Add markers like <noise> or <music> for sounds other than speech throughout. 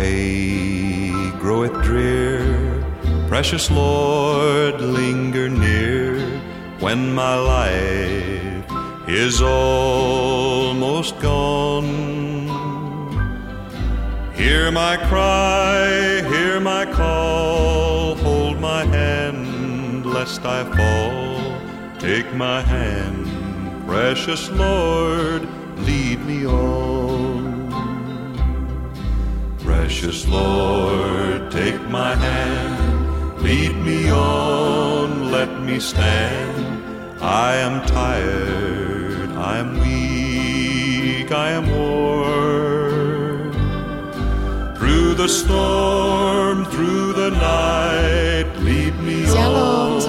way groweth drear, precious Lord, linger near when my life is almost gone. Hear my cry, hear my call, hold my hand lest I fall. Take my hand, precious Lord, lead me on. Precious Lord, take my hand, lead me on, let me stand. I am tired, I am weak, I am worn. Through the storm, through the night, lead me on.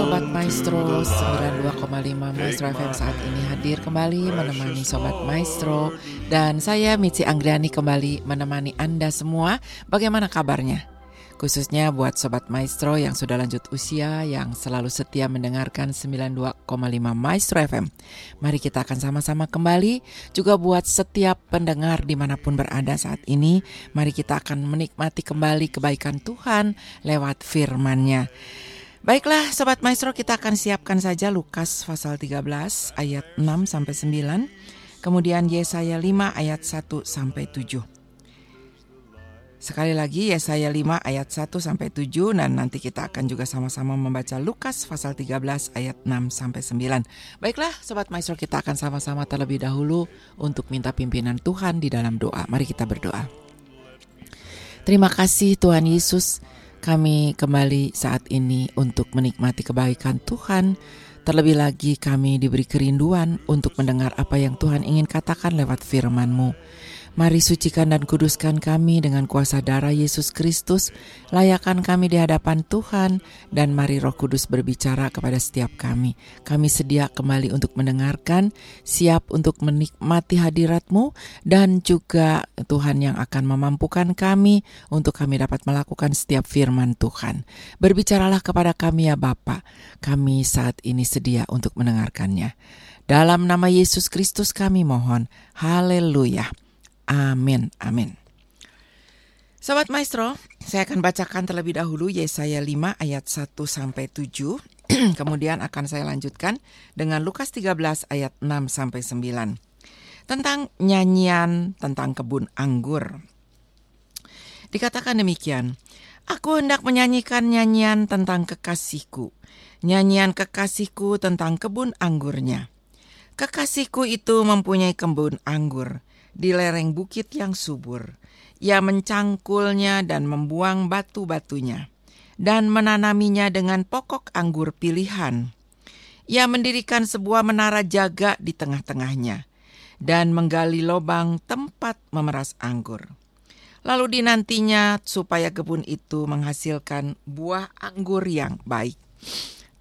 Maestro through the 92,5 light. Maestro FM saat ini hadir kembali menemani Sobat. Maestro Dan saya Mici Anggriani kembali menemani Anda semua Bagaimana kabarnya? Khususnya buat Sobat Maestro yang sudah lanjut usia Yang selalu setia mendengarkan 92,5 Maestro FM Mari kita akan sama-sama kembali Juga buat setiap pendengar di mana pun berada saat ini Mari kita akan menikmati kembali kebaikan Tuhan lewat firman-Nya Baiklah Sobat Maestro kita akan siapkan saja Lukas pasal 13 ayat 6 sampai 9 Kemudian Yesaya 5 ayat 1 sampai 7 Sekali lagi Yesaya 5 ayat 1 sampai 7 dan nanti kita akan juga sama-sama membaca Lukas pasal 13 ayat 6 sampai 9. Baiklah sobat maestro kita akan sama-sama terlebih dahulu untuk minta pimpinan Tuhan di dalam doa. Mari kita berdoa. Terima kasih Tuhan Yesus kami kembali saat ini untuk menikmati kebaikan Tuhan. Terlebih lagi kami diberi kerinduan untuk mendengar apa yang Tuhan ingin katakan lewat firman-Mu. Mari sucikan dan kuduskan kami dengan kuasa darah Yesus Kristus. Layakan kami di hadapan Tuhan dan mari Roh Kudus berbicara kepada setiap kami. Kami sedia kembali untuk mendengarkan, siap untuk menikmati hadirat-Mu dan juga Tuhan yang akan memampukan kami untuk kami dapat melakukan setiap firman Tuhan. Berbicaralah kepada kami ya Bapa. Kami saat ini sedia untuk mendengarkannya. Dalam nama Yesus Kristus kami mohon. Haleluya. Amin, amin. Sobat Maestro, saya akan bacakan terlebih dahulu Yesaya 5 ayat 1 sampai 7. <clears throat> Kemudian akan saya lanjutkan dengan Lukas 13 ayat 6 sampai 9. Tentang nyanyian tentang kebun anggur. Dikatakan demikian, Aku hendak menyanyikan nyanyian tentang kekasihku, nyanyian kekasihku tentang kebun anggurnya. Kekasihku itu mempunyai kebun anggur di lereng bukit yang subur. Ia mencangkulnya dan membuang batu-batunya dan menanaminya dengan pokok anggur pilihan. Ia mendirikan sebuah menara jaga di tengah-tengahnya dan menggali lubang tempat memeras anggur. Lalu dinantinya supaya kebun itu menghasilkan buah anggur yang baik.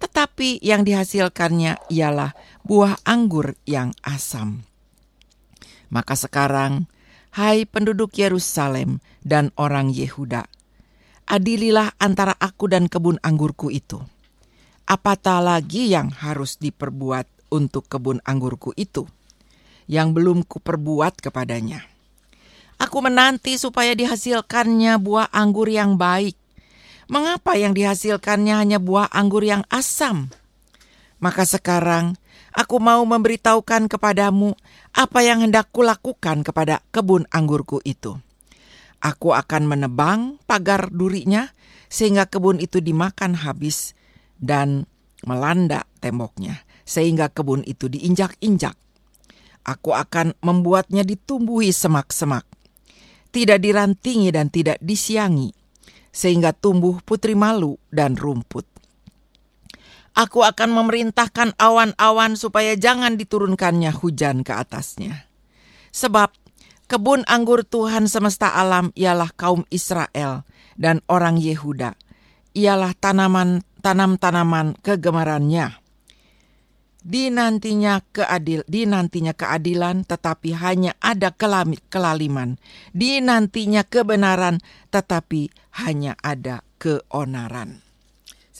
Tetapi yang dihasilkannya ialah buah anggur yang asam. Maka sekarang, hai penduduk Yerusalem dan orang Yehuda, adililah antara aku dan kebun anggurku itu. Apatah lagi yang harus diperbuat untuk kebun anggurku itu, yang belum kuperbuat kepadanya. Aku menanti supaya dihasilkannya buah anggur yang baik. Mengapa yang dihasilkannya hanya buah anggur yang asam? Maka sekarang aku mau memberitahukan kepadamu apa yang hendak kulakukan kepada kebun anggurku itu. Aku akan menebang pagar durinya sehingga kebun itu dimakan habis dan melanda temboknya sehingga kebun itu diinjak-injak. Aku akan membuatnya ditumbuhi semak-semak, tidak dirantingi dan tidak disiangi, sehingga tumbuh putri malu dan rumput. Aku akan memerintahkan awan-awan supaya jangan diturunkannya hujan ke atasnya. Sebab kebun anggur Tuhan semesta alam ialah kaum Israel dan orang Yehuda. Ialah tanaman tanam-tanaman kegemarannya. Dinantinya keadil, dinantinya keadilan, tetapi hanya ada kelami, kelaliman. Dinantinya kebenaran, tetapi hanya ada keonaran.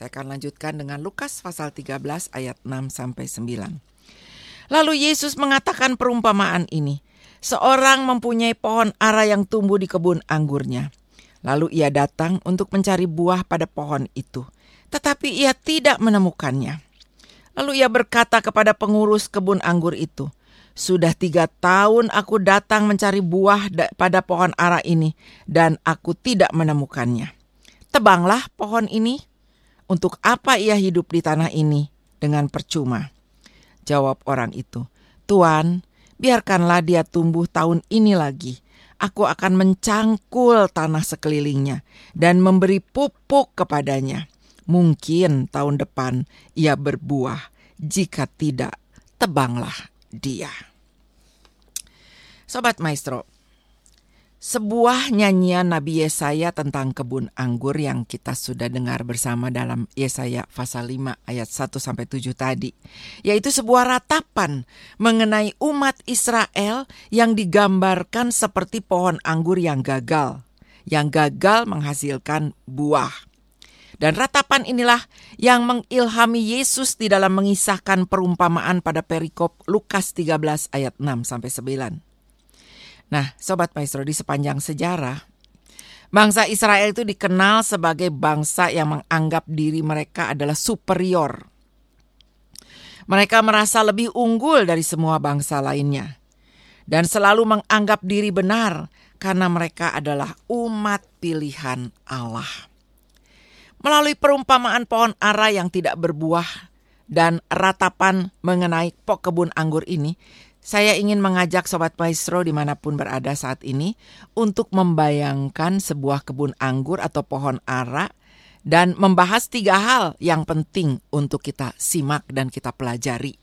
Saya akan lanjutkan dengan Lukas pasal 13 ayat 6 sampai 9. Lalu Yesus mengatakan perumpamaan ini. Seorang mempunyai pohon ara yang tumbuh di kebun anggurnya. Lalu ia datang untuk mencari buah pada pohon itu, tetapi ia tidak menemukannya. Lalu ia berkata kepada pengurus kebun anggur itu, "Sudah tiga tahun aku datang mencari buah pada pohon ara ini, dan aku tidak menemukannya. Tebanglah pohon ini. Untuk apa ia hidup di tanah ini dengan percuma?" Jawab orang itu, "Tuan, biarkanlah dia tumbuh tahun ini lagi." aku akan mencangkul tanah sekelilingnya dan memberi pupuk kepadanya. Mungkin tahun depan ia berbuah, jika tidak, tebanglah dia. Sobat Maestro, sebuah nyanyian Nabi Yesaya tentang kebun anggur yang kita sudah dengar bersama dalam Yesaya pasal 5 ayat 1 sampai 7 tadi, yaitu sebuah ratapan mengenai umat Israel yang digambarkan seperti pohon anggur yang gagal, yang gagal menghasilkan buah. Dan ratapan inilah yang mengilhami Yesus di dalam mengisahkan perumpamaan pada perikop Lukas 13 ayat 6 sampai 9. Nah, Sobat Maestro, di sepanjang sejarah, bangsa Israel itu dikenal sebagai bangsa yang menganggap diri mereka adalah superior. Mereka merasa lebih unggul dari semua bangsa lainnya. Dan selalu menganggap diri benar karena mereka adalah umat pilihan Allah. Melalui perumpamaan pohon ara yang tidak berbuah dan ratapan mengenai pok kebun anggur ini, saya ingin mengajak Sobat Maestro di mana pun berada saat ini untuk membayangkan sebuah kebun anggur atau pohon ara dan membahas tiga hal yang penting untuk kita simak dan kita pelajari.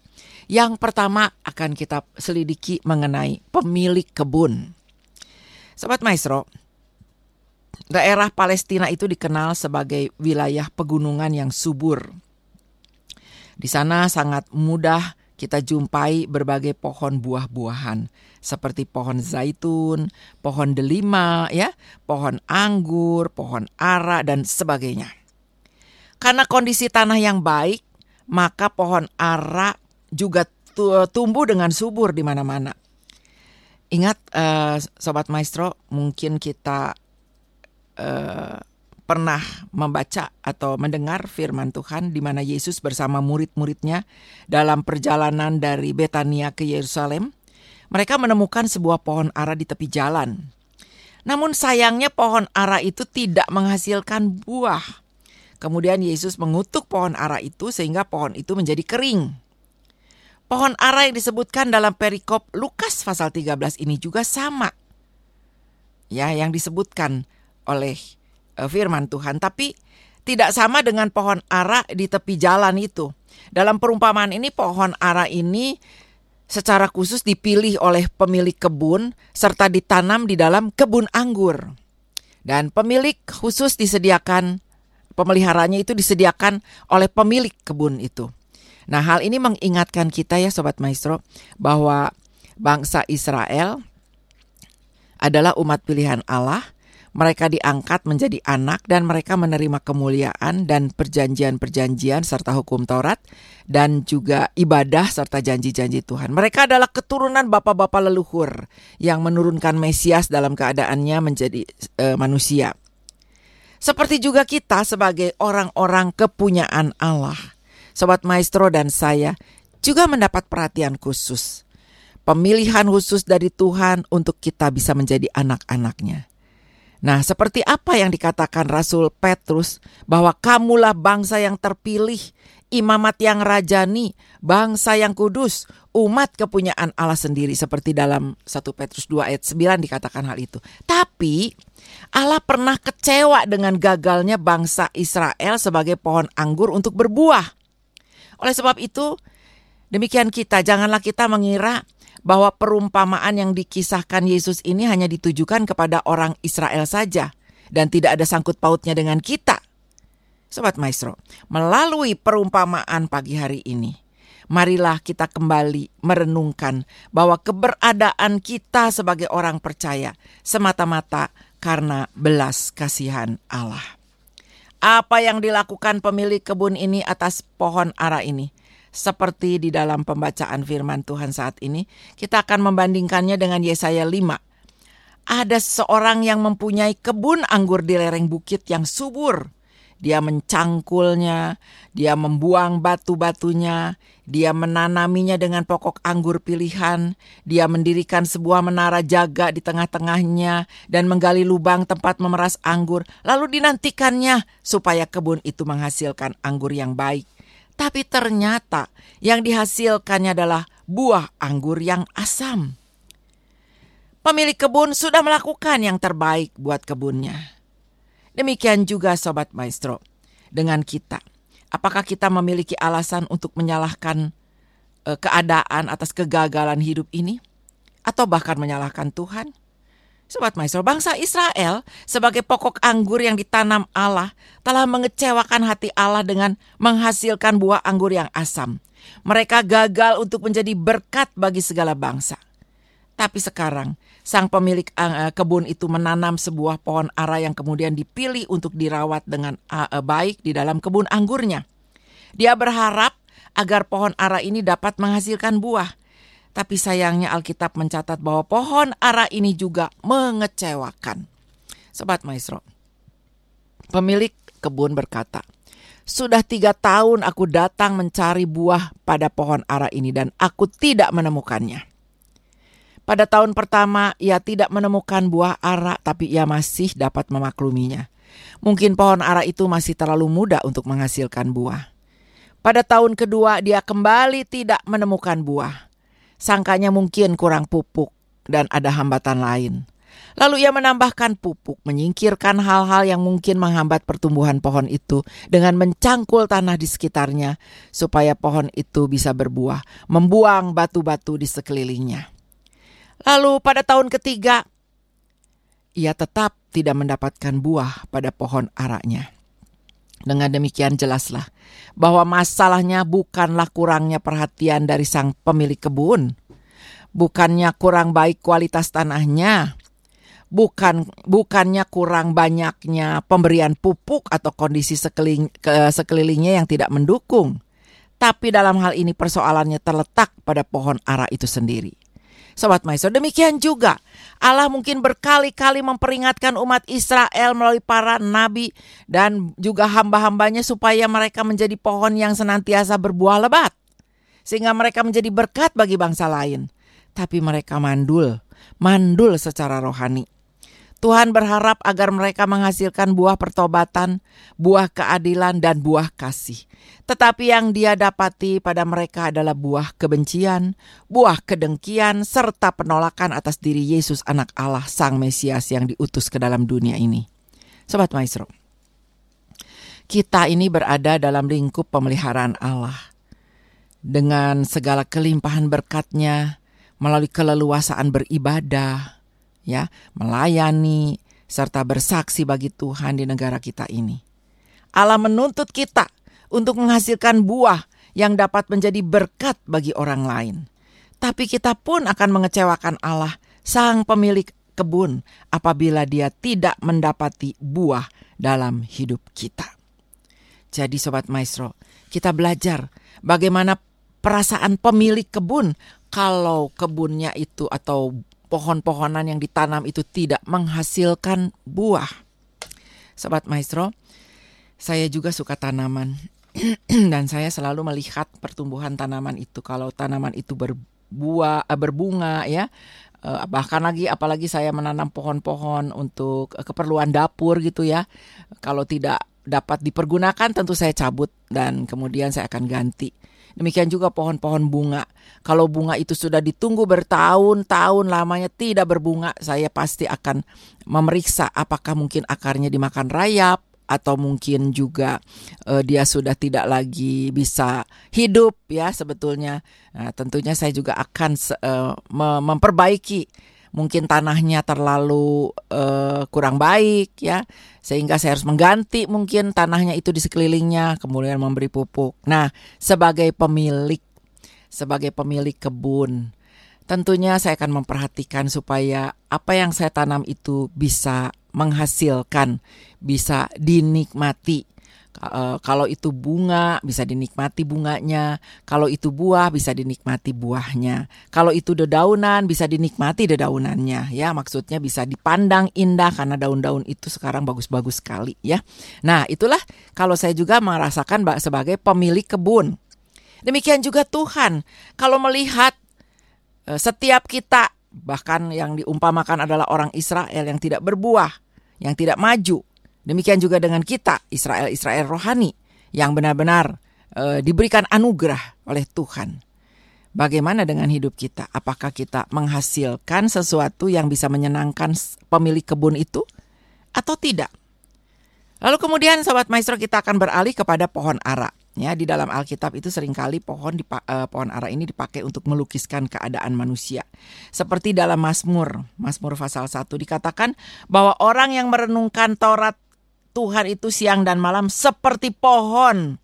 Yang pertama akan kita selidiki mengenai pemilik kebun. Sobat Maestro, daerah Palestina itu dikenal sebagai wilayah pegunungan yang subur. Di sana sangat mudah kita jumpai berbagai pohon buah-buahan seperti pohon zaitun, pohon delima, ya, pohon anggur, pohon ara dan sebagainya. Karena kondisi tanah yang baik, maka pohon ara juga tumbuh dengan subur di mana-mana. Ingat, uh, sobat maestro, mungkin kita uh, pernah membaca atau mendengar firman Tuhan di mana Yesus bersama murid-muridnya dalam perjalanan dari Betania ke Yerusalem, mereka menemukan sebuah pohon ara di tepi jalan. Namun sayangnya pohon ara itu tidak menghasilkan buah. Kemudian Yesus mengutuk pohon ara itu sehingga pohon itu menjadi kering. Pohon ara yang disebutkan dalam perikop Lukas pasal 13 ini juga sama. Ya, yang disebutkan oleh Eh, firman Tuhan, tapi tidak sama dengan pohon ara di tepi jalan itu. Dalam perumpamaan ini pohon ara ini secara khusus dipilih oleh pemilik kebun serta ditanam di dalam kebun anggur. Dan pemilik khusus disediakan pemeliharanya itu disediakan oleh pemilik kebun itu. Nah, hal ini mengingatkan kita ya sobat maestro bahwa bangsa Israel adalah umat pilihan Allah mereka diangkat menjadi anak dan mereka menerima kemuliaan dan perjanjian-perjanjian serta hukum Taurat dan juga ibadah serta janji-janji Tuhan. Mereka adalah keturunan bapak-bapak leluhur yang menurunkan Mesias dalam keadaannya menjadi uh, manusia. Seperti juga kita sebagai orang-orang kepunyaan Allah. Sobat Maestro dan saya juga mendapat perhatian khusus. Pemilihan khusus dari Tuhan untuk kita bisa menjadi anak-anaknya. Nah, seperti apa yang dikatakan Rasul Petrus bahwa kamulah bangsa yang terpilih, imamat yang rajani, bangsa yang kudus, umat kepunyaan Allah sendiri seperti dalam 1 Petrus 2 ayat 9 dikatakan hal itu. Tapi Allah pernah kecewa dengan gagalnya bangsa Israel sebagai pohon anggur untuk berbuah. Oleh sebab itu, demikian kita janganlah kita mengira bahwa perumpamaan yang dikisahkan Yesus ini hanya ditujukan kepada orang Israel saja dan tidak ada sangkut pautnya dengan kita. Sobat Maestro, melalui perumpamaan pagi hari ini, marilah kita kembali merenungkan bahwa keberadaan kita sebagai orang percaya semata-mata karena belas kasihan Allah. Apa yang dilakukan pemilik kebun ini atas pohon ara ini seperti di dalam pembacaan firman Tuhan saat ini, kita akan membandingkannya dengan Yesaya 5. Ada seorang yang mempunyai kebun anggur di lereng bukit yang subur. Dia mencangkulnya, dia membuang batu-batunya, dia menanaminya dengan pokok anggur pilihan, dia mendirikan sebuah menara jaga di tengah-tengahnya dan menggali lubang tempat memeras anggur, lalu dinantikannya supaya kebun itu menghasilkan anggur yang baik. Tapi ternyata yang dihasilkannya adalah buah anggur yang asam. Pemilik kebun sudah melakukan yang terbaik buat kebunnya Demikian juga Sobat Maestro, dengan kita. Apakah kita memiliki alasan untuk menyalahkan e, keadaan atas kegagalan hidup ini? Atau bahkan menyalahkan Tuhan? Sobat Maestro, bangsa Israel sebagai pokok anggur yang ditanam Allah telah mengecewakan hati Allah dengan menghasilkan buah anggur yang asam. Mereka gagal untuk menjadi berkat bagi segala bangsa. Tapi sekarang sang pemilik uh, kebun itu menanam sebuah pohon ara yang kemudian dipilih untuk dirawat dengan uh, baik di dalam kebun anggurnya. Dia berharap agar pohon ara ini dapat menghasilkan buah. Tapi sayangnya Alkitab mencatat bahwa pohon ara ini juga mengecewakan. Sobat Maestro, pemilik kebun berkata, sudah tiga tahun aku datang mencari buah pada pohon ara ini dan aku tidak menemukannya. Pada tahun pertama ia tidak menemukan buah ara tapi ia masih dapat memakluminya. Mungkin pohon ara itu masih terlalu muda untuk menghasilkan buah. Pada tahun kedua dia kembali tidak menemukan buah. Sangkanya mungkin kurang pupuk dan ada hambatan lain. Lalu ia menambahkan pupuk, menyingkirkan hal-hal yang mungkin menghambat pertumbuhan pohon itu dengan mencangkul tanah di sekitarnya supaya pohon itu bisa berbuah, membuang batu-batu di sekelilingnya. Lalu pada tahun ketiga, ia tetap tidak mendapatkan buah pada pohon araknya. Dengan demikian jelaslah bahwa masalahnya bukanlah kurangnya perhatian dari sang pemilik kebun, bukannya kurang baik kualitas tanahnya, bukan bukannya kurang banyaknya pemberian pupuk atau kondisi sekeliling, ke, sekelilingnya yang tidak mendukung. Tapi dalam hal ini persoalannya terletak pada pohon ara itu sendiri. Sobat Maestro, demikian juga Allah mungkin berkali-kali memperingatkan umat Israel melalui para nabi dan juga hamba-hambanya supaya mereka menjadi pohon yang senantiasa berbuah lebat. Sehingga mereka menjadi berkat bagi bangsa lain. Tapi mereka mandul, mandul secara rohani. Tuhan berharap agar mereka menghasilkan buah pertobatan, buah keadilan, dan buah kasih. Tetapi yang dia dapati pada mereka adalah buah kebencian, buah kedengkian, serta penolakan atas diri Yesus anak Allah Sang Mesias yang diutus ke dalam dunia ini. Sobat Maestro, kita ini berada dalam lingkup pemeliharaan Allah. Dengan segala kelimpahan berkatnya, melalui keleluasaan beribadah, ya, melayani serta bersaksi bagi Tuhan di negara kita ini. Allah menuntut kita untuk menghasilkan buah yang dapat menjadi berkat bagi orang lain. Tapi kita pun akan mengecewakan Allah, sang pemilik kebun, apabila dia tidak mendapati buah dalam hidup kita. Jadi sobat maestro, kita belajar bagaimana perasaan pemilik kebun kalau kebunnya itu atau pohon-pohonan yang ditanam itu tidak menghasilkan buah. Sobat Maestro, saya juga suka tanaman <clears throat> dan saya selalu melihat pertumbuhan tanaman itu. Kalau tanaman itu berbuah, eh, berbunga ya, eh, bahkan lagi apalagi saya menanam pohon-pohon untuk eh, keperluan dapur gitu ya. Kalau tidak dapat dipergunakan tentu saya cabut dan kemudian saya akan ganti. Demikian juga pohon-pohon bunga. Kalau bunga itu sudah ditunggu bertahun-tahun lamanya tidak berbunga, saya pasti akan memeriksa apakah mungkin akarnya dimakan rayap atau mungkin juga uh, dia sudah tidak lagi bisa hidup ya sebetulnya. Nah, tentunya saya juga akan uh, memperbaiki mungkin tanahnya terlalu uh, kurang baik ya sehingga saya harus mengganti mungkin tanahnya itu di sekelilingnya kemudian memberi pupuk. Nah, sebagai pemilik sebagai pemilik kebun tentunya saya akan memperhatikan supaya apa yang saya tanam itu bisa menghasilkan, bisa dinikmati Uh, kalau itu bunga bisa dinikmati bunganya, kalau itu buah bisa dinikmati buahnya, kalau itu dedaunan bisa dinikmati dedaunannya, ya maksudnya bisa dipandang indah karena daun-daun itu sekarang bagus-bagus sekali, ya. Nah itulah kalau saya juga merasakan sebagai pemilik kebun. Demikian juga Tuhan, kalau melihat uh, setiap kita bahkan yang diumpamakan adalah orang Israel yang tidak berbuah, yang tidak maju, Demikian juga dengan kita, Israel-Israel rohani yang benar-benar e, diberikan anugerah oleh Tuhan. Bagaimana dengan hidup kita? Apakah kita menghasilkan sesuatu yang bisa menyenangkan pemilik kebun itu atau tidak? Lalu kemudian sobat maestro kita akan beralih kepada pohon ara. Ya, di dalam Alkitab itu sering kali pohon di uh, pohon ara ini dipakai untuk melukiskan keadaan manusia. Seperti dalam Mazmur, Mazmur pasal 1 dikatakan bahwa orang yang merenungkan Taurat Tuhan itu siang dan malam seperti pohon.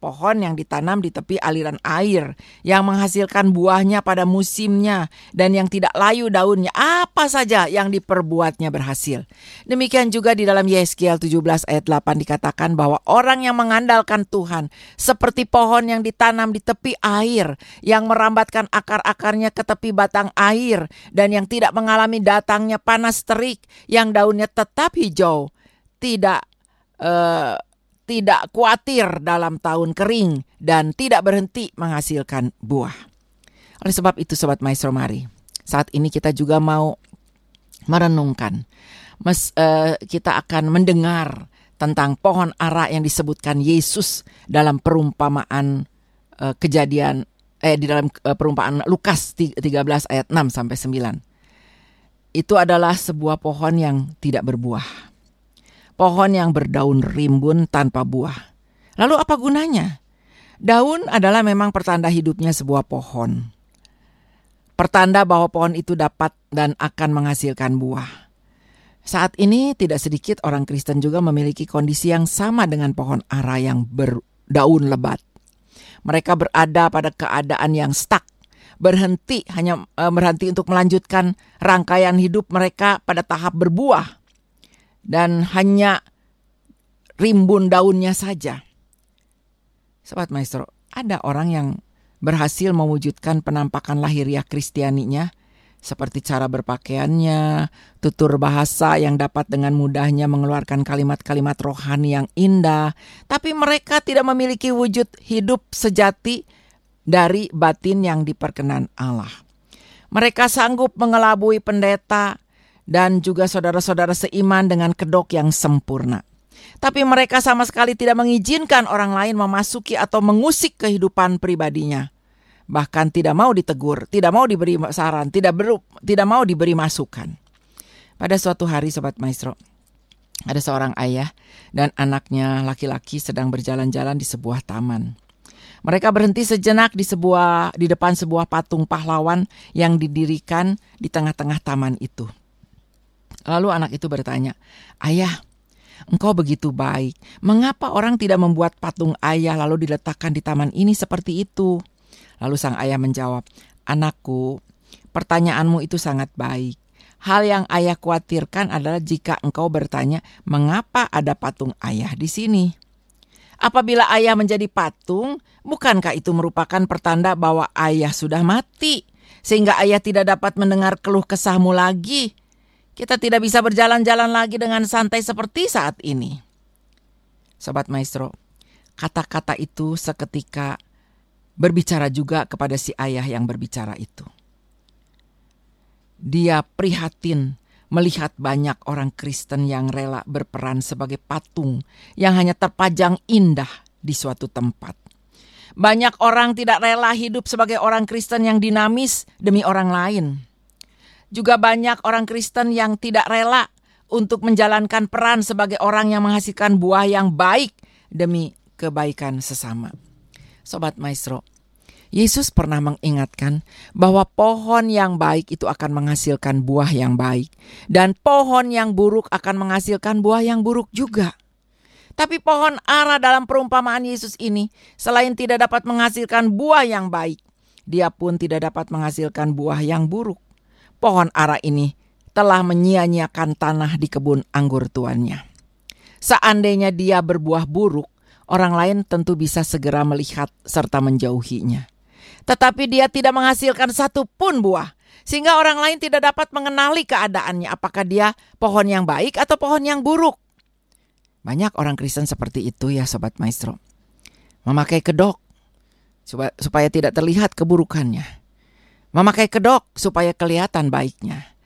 Pohon yang ditanam di tepi aliran air, yang menghasilkan buahnya pada musimnya, dan yang tidak layu daunnya, apa saja yang diperbuatnya berhasil. Demikian juga di dalam Yeskiel 17 ayat 8 dikatakan bahwa orang yang mengandalkan Tuhan, seperti pohon yang ditanam di tepi air, yang merambatkan akar-akarnya ke tepi batang air, dan yang tidak mengalami datangnya panas terik, yang daunnya tetap hijau, tidak uh, tidak khawatir dalam tahun kering dan tidak berhenti menghasilkan buah. Oleh sebab itu sobat maestro mari, saat ini kita juga mau merenungkan. Mes, uh, kita akan mendengar tentang pohon ara yang disebutkan Yesus dalam perumpamaan uh, kejadian eh di dalam uh, perumpamaan Lukas 13 ayat 6 sampai 9. Itu adalah sebuah pohon yang tidak berbuah pohon yang berdaun rimbun tanpa buah. Lalu apa gunanya? Daun adalah memang pertanda hidupnya sebuah pohon. Pertanda bahwa pohon itu dapat dan akan menghasilkan buah. Saat ini tidak sedikit orang Kristen juga memiliki kondisi yang sama dengan pohon ara yang berdaun lebat. Mereka berada pada keadaan yang stuck, berhenti hanya uh, berhenti untuk melanjutkan rangkaian hidup mereka pada tahap berbuah dan hanya rimbun daunnya saja. Sobat Maestro, ada orang yang berhasil mewujudkan penampakan lahiriah Kristianinya seperti cara berpakaiannya, tutur bahasa yang dapat dengan mudahnya mengeluarkan kalimat-kalimat rohani yang indah, tapi mereka tidak memiliki wujud hidup sejati dari batin yang diperkenan Allah. Mereka sanggup mengelabui pendeta, dan juga saudara-saudara seiman dengan kedok yang sempurna. Tapi mereka sama sekali tidak mengizinkan orang lain memasuki atau mengusik kehidupan pribadinya. Bahkan tidak mau ditegur, tidak mau diberi saran, tidak beru, tidak mau diberi masukan. Pada suatu hari sobat maestro, ada seorang ayah dan anaknya laki-laki sedang berjalan-jalan di sebuah taman. Mereka berhenti sejenak di sebuah di depan sebuah patung pahlawan yang didirikan di tengah-tengah taman itu. Lalu anak itu bertanya, "Ayah, engkau begitu baik. Mengapa orang tidak membuat patung ayah lalu diletakkan di taman ini seperti itu?" Lalu sang ayah menjawab, "Anakku, pertanyaanmu itu sangat baik. Hal yang ayah khawatirkan adalah jika engkau bertanya, mengapa ada patung ayah di sini?" Apabila ayah menjadi patung, bukankah itu merupakan pertanda bahwa ayah sudah mati, sehingga ayah tidak dapat mendengar keluh kesahmu lagi? Kita tidak bisa berjalan-jalan lagi dengan santai seperti saat ini. Sobat Maestro, kata-kata itu seketika berbicara juga kepada si ayah yang berbicara itu. Dia prihatin melihat banyak orang Kristen yang rela berperan sebagai patung yang hanya terpajang indah di suatu tempat. Banyak orang tidak rela hidup sebagai orang Kristen yang dinamis demi orang lain. Juga banyak orang Kristen yang tidak rela untuk menjalankan peran sebagai orang yang menghasilkan buah yang baik demi kebaikan sesama. Sobat Maestro, Yesus pernah mengingatkan bahwa pohon yang baik itu akan menghasilkan buah yang baik, dan pohon yang buruk akan menghasilkan buah yang buruk juga. Tapi pohon ara dalam perumpamaan Yesus ini, selain tidak dapat menghasilkan buah yang baik, dia pun tidak dapat menghasilkan buah yang buruk pohon ara ini telah menyia-nyiakan tanah di kebun anggur tuannya. Seandainya dia berbuah buruk, orang lain tentu bisa segera melihat serta menjauhinya. Tetapi dia tidak menghasilkan satu pun buah, sehingga orang lain tidak dapat mengenali keadaannya, apakah dia pohon yang baik atau pohon yang buruk. Banyak orang Kristen seperti itu ya Sobat Maestro. Memakai kedok supaya tidak terlihat keburukannya. Memakai kedok supaya kelihatan baiknya.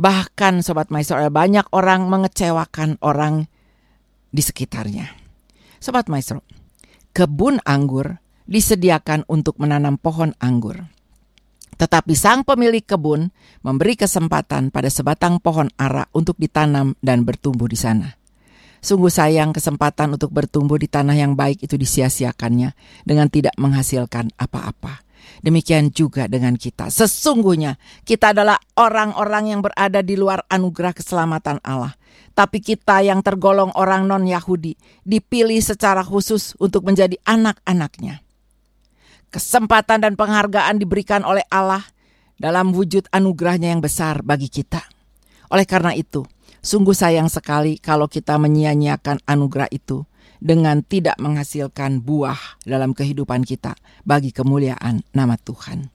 Bahkan Sobat Maestro banyak orang mengecewakan orang di sekitarnya. Sobat Maestro, kebun anggur disediakan untuk menanam pohon anggur. Tetapi sang pemilik kebun memberi kesempatan pada sebatang pohon ara untuk ditanam dan bertumbuh di sana. Sungguh sayang kesempatan untuk bertumbuh di tanah yang baik itu disia-siakannya dengan tidak menghasilkan apa-apa. Demikian juga dengan kita. Sesungguhnya kita adalah orang-orang yang berada di luar anugerah keselamatan Allah. Tapi kita yang tergolong orang non-Yahudi dipilih secara khusus untuk menjadi anak-anaknya. Kesempatan dan penghargaan diberikan oleh Allah dalam wujud anugerahnya yang besar bagi kita. Oleh karena itu, sungguh sayang sekali kalau kita menyia-nyiakan anugerah itu dengan tidak menghasilkan buah dalam kehidupan kita bagi kemuliaan nama Tuhan.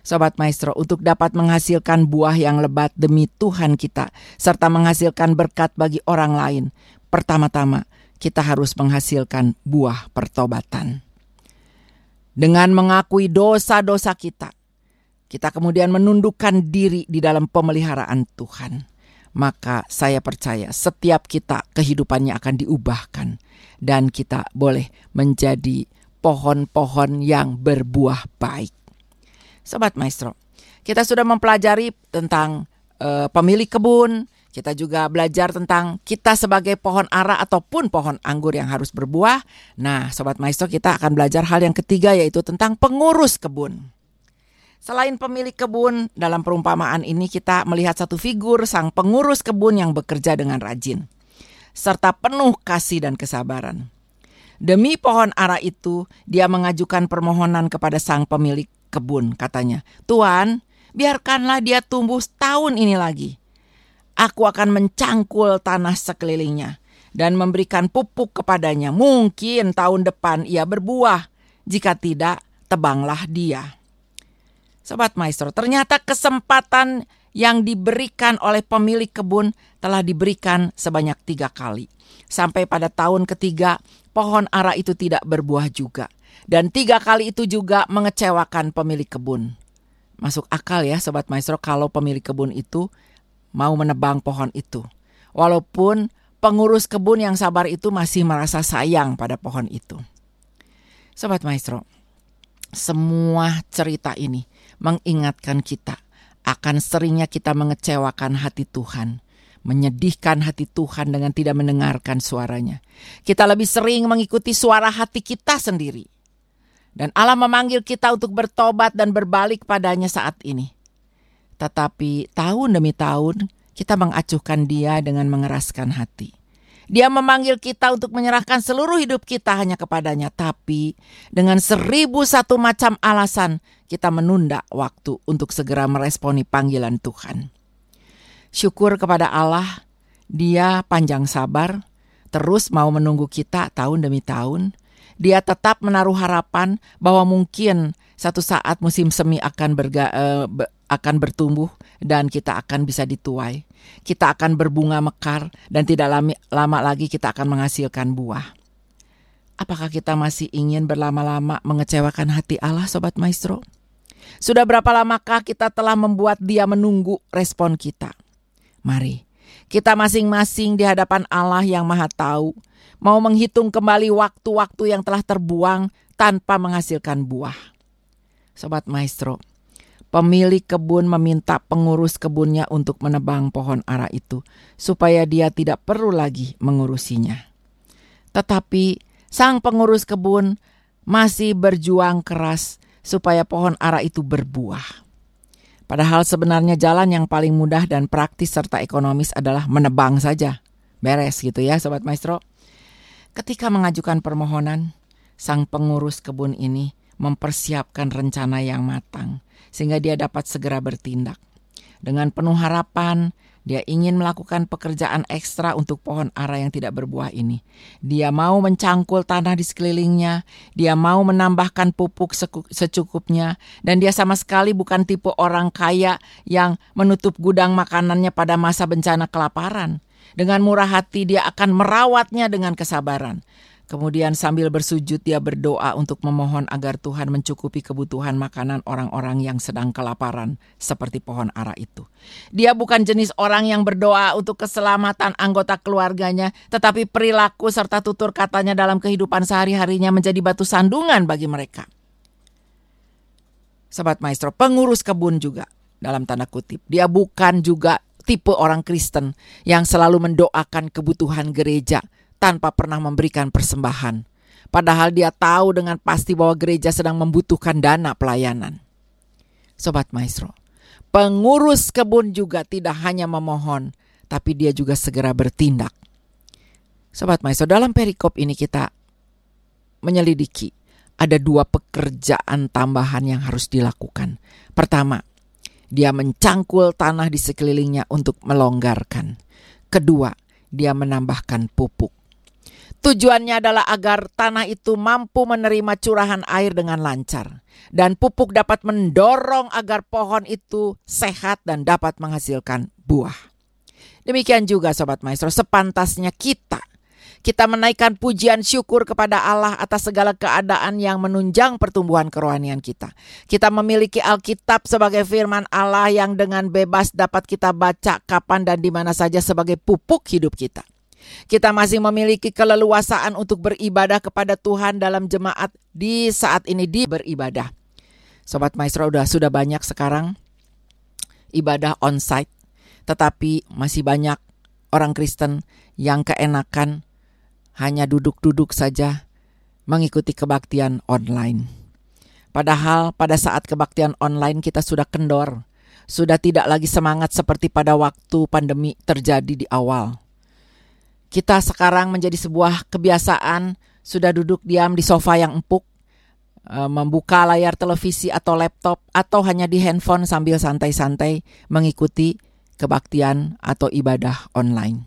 Sobat Maestro, untuk dapat menghasilkan buah yang lebat demi Tuhan kita, serta menghasilkan berkat bagi orang lain, pertama-tama kita harus menghasilkan buah pertobatan. Dengan mengakui dosa-dosa kita, kita kemudian menundukkan diri di dalam pemeliharaan Tuhan maka saya percaya setiap kita kehidupannya akan diubahkan dan kita boleh menjadi pohon-pohon yang berbuah baik. Sobat Maestro, kita sudah mempelajari tentang uh, pemilik kebun, kita juga belajar tentang kita sebagai pohon ara ataupun pohon anggur yang harus berbuah. Nah, Sobat Maestro, kita akan belajar hal yang ketiga yaitu tentang pengurus kebun. Selain pemilik kebun, dalam perumpamaan ini kita melihat satu figur sang pengurus kebun yang bekerja dengan rajin, serta penuh kasih dan kesabaran. Demi pohon ara itu, dia mengajukan permohonan kepada sang pemilik kebun, katanya, Tuan, biarkanlah dia tumbuh setahun ini lagi. Aku akan mencangkul tanah sekelilingnya dan memberikan pupuk kepadanya. Mungkin tahun depan ia berbuah, jika tidak, tebanglah dia. Sobat Maestro, ternyata kesempatan yang diberikan oleh pemilik kebun telah diberikan sebanyak tiga kali. Sampai pada tahun ketiga, pohon ara itu tidak berbuah juga. Dan tiga kali itu juga mengecewakan pemilik kebun. Masuk akal ya Sobat Maestro kalau pemilik kebun itu mau menebang pohon itu. Walaupun pengurus kebun yang sabar itu masih merasa sayang pada pohon itu. Sobat Maestro, semua cerita ini mengingatkan kita akan seringnya kita mengecewakan hati Tuhan, menyedihkan hati Tuhan dengan tidak mendengarkan suaranya. Kita lebih sering mengikuti suara hati kita sendiri. Dan Allah memanggil kita untuk bertobat dan berbalik padanya saat ini. Tetapi tahun demi tahun kita mengacuhkan dia dengan mengeraskan hati. Dia memanggil kita untuk menyerahkan seluruh hidup kita hanya kepadanya. Tapi dengan seribu satu macam alasan kita menunda waktu untuk segera meresponi panggilan Tuhan. Syukur kepada Allah, dia panjang sabar, terus mau menunggu kita tahun demi tahun. Dia tetap menaruh harapan bahwa mungkin satu saat musim semi akan berga, uh, akan bertumbuh dan kita akan bisa dituai kita akan berbunga mekar dan tidak lama, lagi kita akan menghasilkan buah. Apakah kita masih ingin berlama-lama mengecewakan hati Allah, Sobat Maestro? Sudah berapa lamakah kita telah membuat dia menunggu respon kita? Mari, kita masing-masing di hadapan Allah yang maha tahu, mau menghitung kembali waktu-waktu yang telah terbuang tanpa menghasilkan buah. Sobat Maestro, Pemilik kebun meminta pengurus kebunnya untuk menebang pohon ara itu, supaya dia tidak perlu lagi mengurusinya. Tetapi sang pengurus kebun masih berjuang keras supaya pohon ara itu berbuah. Padahal sebenarnya jalan yang paling mudah dan praktis serta ekonomis adalah menebang saja. Beres gitu ya Sobat Maestro. Ketika mengajukan permohonan, sang pengurus kebun ini mempersiapkan rencana yang matang sehingga dia dapat segera bertindak. Dengan penuh harapan, Dia ingin melakukan pekerjaan ekstra untuk pohon ara yang tidak berbuah ini. Dia mau mencangkul tanah di sekelilingnya, dia mau menambahkan pupuk secukupnya, dan dia sama sekali bukan tipe orang kaya yang menutup gudang makanannya pada masa bencana kelaparan. Dengan murah hati dia akan merawatnya dengan kesabaran. Kemudian sambil bersujud dia berdoa untuk memohon agar Tuhan mencukupi kebutuhan makanan orang-orang yang sedang kelaparan seperti pohon ara itu. Dia bukan jenis orang yang berdoa untuk keselamatan anggota keluarganya, tetapi perilaku serta tutur katanya dalam kehidupan sehari-harinya menjadi batu sandungan bagi mereka. Sobat Maestro, pengurus kebun juga dalam tanda kutip. Dia bukan juga tipe orang Kristen yang selalu mendoakan kebutuhan gereja tanpa pernah memberikan persembahan. Padahal dia tahu dengan pasti bahwa gereja sedang membutuhkan dana pelayanan. Sobat Maestro, pengurus kebun juga tidak hanya memohon, tapi dia juga segera bertindak. Sobat Maestro, dalam perikop ini kita menyelidiki ada dua pekerjaan tambahan yang harus dilakukan. Pertama, dia mencangkul tanah di sekelilingnya untuk melonggarkan. Kedua, dia menambahkan pupuk. Tujuannya adalah agar tanah itu mampu menerima curahan air dengan lancar, dan pupuk dapat mendorong agar pohon itu sehat dan dapat menghasilkan buah. Demikian juga, sobat maestro, sepantasnya kita kita menaikkan pujian syukur kepada Allah atas segala keadaan yang menunjang pertumbuhan kerohanian kita. Kita memiliki Alkitab sebagai firman Allah yang dengan bebas dapat kita baca kapan dan di mana saja sebagai pupuk hidup kita. Kita masih memiliki keleluasaan untuk beribadah kepada Tuhan dalam jemaat di saat ini di beribadah. Sobat Maestro udah sudah banyak sekarang ibadah onsite, tetapi masih banyak orang Kristen yang keenakan hanya duduk-duduk saja mengikuti kebaktian online. Padahal pada saat kebaktian online kita sudah kendor, sudah tidak lagi semangat seperti pada waktu pandemi terjadi di awal. Kita sekarang menjadi sebuah kebiasaan sudah duduk diam di sofa yang empuk, eh, membuka layar televisi atau laptop atau hanya di handphone sambil santai-santai mengikuti kebaktian atau ibadah online.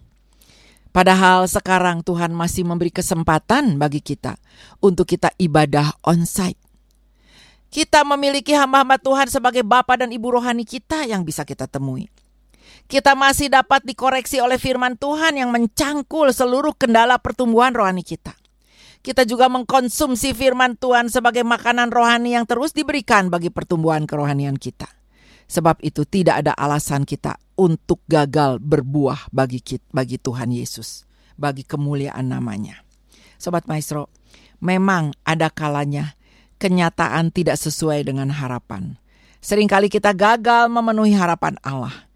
Padahal sekarang Tuhan masih memberi kesempatan bagi kita untuk kita ibadah onsite. Kita memiliki hamba-hamba Tuhan sebagai Bapak dan Ibu rohani kita yang bisa kita temui kita masih dapat dikoreksi oleh firman Tuhan yang mencangkul seluruh kendala pertumbuhan rohani kita. Kita juga mengkonsumsi firman Tuhan sebagai makanan rohani yang terus diberikan bagi pertumbuhan kerohanian kita. Sebab itu tidak ada alasan kita untuk gagal berbuah bagi kita, bagi Tuhan Yesus, bagi kemuliaan namanya. Sobat Maestro, memang ada kalanya kenyataan tidak sesuai dengan harapan. Seringkali kita gagal memenuhi harapan Allah.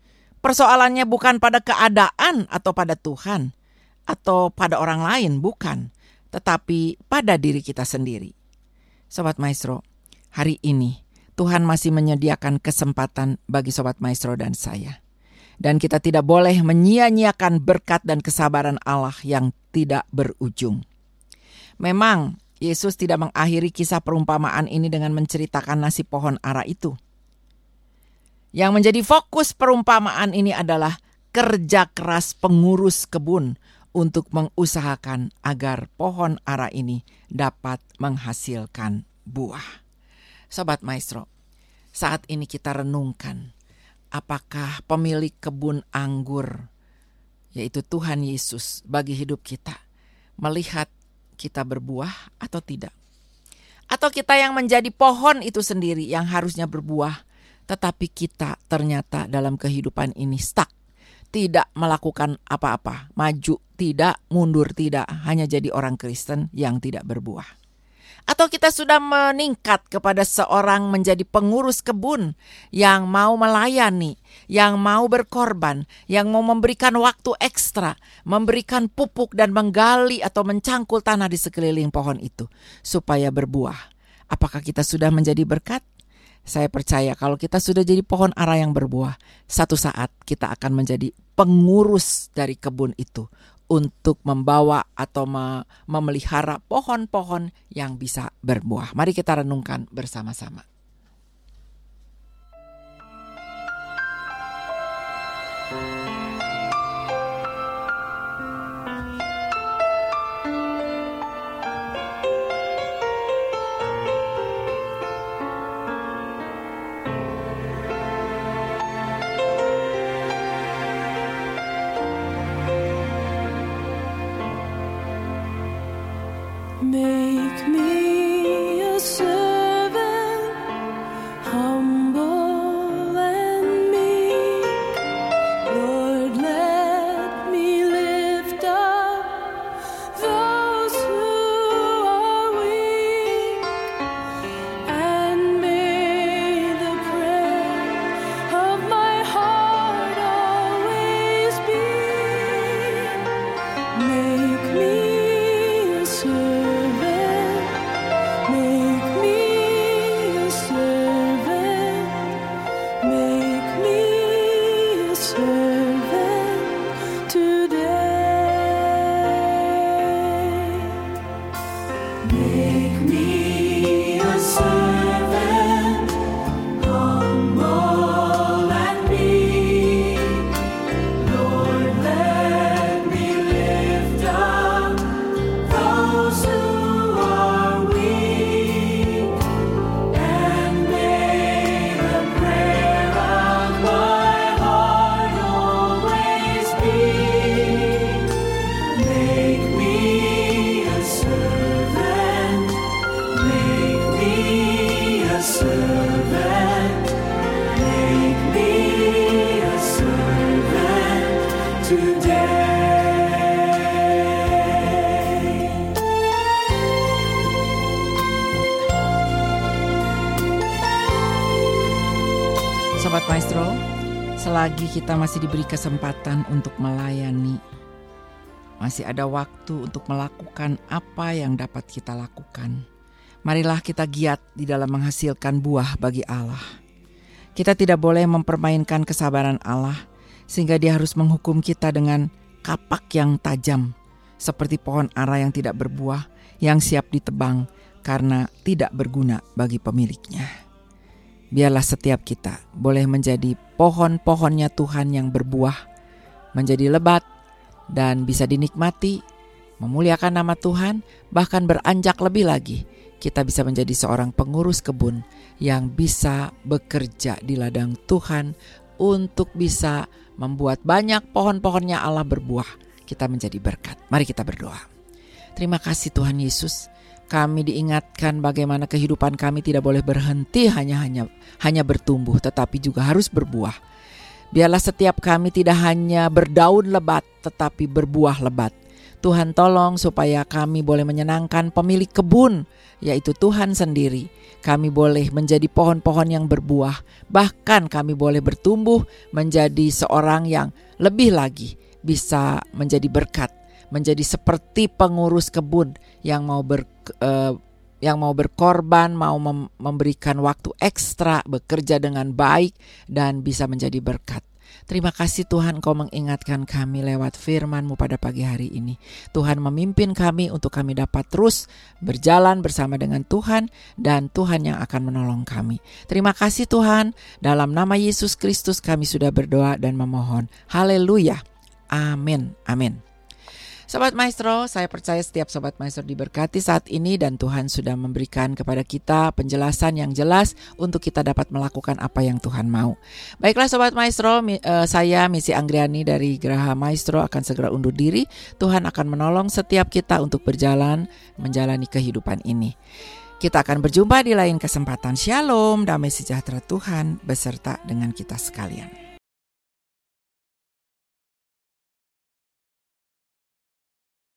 Persoalannya bukan pada keadaan atau pada Tuhan atau pada orang lain, bukan, tetapi pada diri kita sendiri. Sobat Maestro, hari ini Tuhan masih menyediakan kesempatan bagi Sobat Maestro dan saya. Dan kita tidak boleh menyia-nyiakan berkat dan kesabaran Allah yang tidak berujung. Memang Yesus tidak mengakhiri kisah perumpamaan ini dengan menceritakan nasi pohon ara itu. Yang menjadi fokus perumpamaan ini adalah kerja keras pengurus kebun untuk mengusahakan agar pohon ara ini dapat menghasilkan buah. Sobat Maestro, saat ini kita renungkan apakah pemilik kebun anggur yaitu Tuhan Yesus bagi hidup kita melihat kita berbuah atau tidak? Atau kita yang menjadi pohon itu sendiri yang harusnya berbuah tetapi kita ternyata dalam kehidupan ini stuck. Tidak melakukan apa-apa, maju tidak, mundur tidak, hanya jadi orang Kristen yang tidak berbuah. Atau kita sudah meningkat kepada seorang menjadi pengurus kebun yang mau melayani, yang mau berkorban, yang mau memberikan waktu ekstra, memberikan pupuk dan menggali atau mencangkul tanah di sekeliling pohon itu supaya berbuah. Apakah kita sudah menjadi berkat? Saya percaya kalau kita sudah jadi pohon ara yang berbuah, satu saat kita akan menjadi pengurus dari kebun itu untuk membawa atau memelihara pohon-pohon yang bisa berbuah. Mari kita renungkan bersama-sama. Take me. Kita masih diberi kesempatan untuk melayani, masih ada waktu untuk melakukan apa yang dapat kita lakukan. Marilah kita giat di dalam menghasilkan buah bagi Allah. Kita tidak boleh mempermainkan kesabaran Allah, sehingga Dia harus menghukum kita dengan kapak yang tajam, seperti pohon ara yang tidak berbuah, yang siap ditebang karena tidak berguna bagi pemiliknya. Biarlah setiap kita boleh menjadi pohon-pohonnya Tuhan yang berbuah, menjadi lebat dan bisa dinikmati, memuliakan nama Tuhan, bahkan beranjak lebih lagi. Kita bisa menjadi seorang pengurus kebun yang bisa bekerja di ladang Tuhan untuk bisa membuat banyak pohon-pohonnya Allah berbuah. Kita menjadi berkat. Mari kita berdoa. Terima kasih Tuhan Yesus kami diingatkan bagaimana kehidupan kami tidak boleh berhenti hanya hanya hanya bertumbuh tetapi juga harus berbuah. Biarlah setiap kami tidak hanya berdaun lebat tetapi berbuah lebat. Tuhan tolong supaya kami boleh menyenangkan pemilik kebun yaitu Tuhan sendiri. Kami boleh menjadi pohon-pohon yang berbuah, bahkan kami boleh bertumbuh menjadi seorang yang lebih lagi bisa menjadi berkat menjadi seperti pengurus kebun yang mau ber uh, yang mau berkorban, mau mem memberikan waktu ekstra, bekerja dengan baik dan bisa menjadi berkat. Terima kasih Tuhan kau mengingatkan kami lewat firman-Mu pada pagi hari ini. Tuhan memimpin kami untuk kami dapat terus berjalan bersama dengan Tuhan dan Tuhan yang akan menolong kami. Terima kasih Tuhan, dalam nama Yesus Kristus kami sudah berdoa dan memohon. Haleluya. Amin. Amin. Sobat Maestro, saya percaya setiap Sobat Maestro diberkati saat ini dan Tuhan sudah memberikan kepada kita penjelasan yang jelas untuk kita dapat melakukan apa yang Tuhan mau. Baiklah Sobat Maestro, uh, saya Misi Anggriani dari Geraha Maestro akan segera undur diri. Tuhan akan menolong setiap kita untuk berjalan menjalani kehidupan ini. Kita akan berjumpa di lain kesempatan. Shalom, damai sejahtera Tuhan beserta dengan kita sekalian.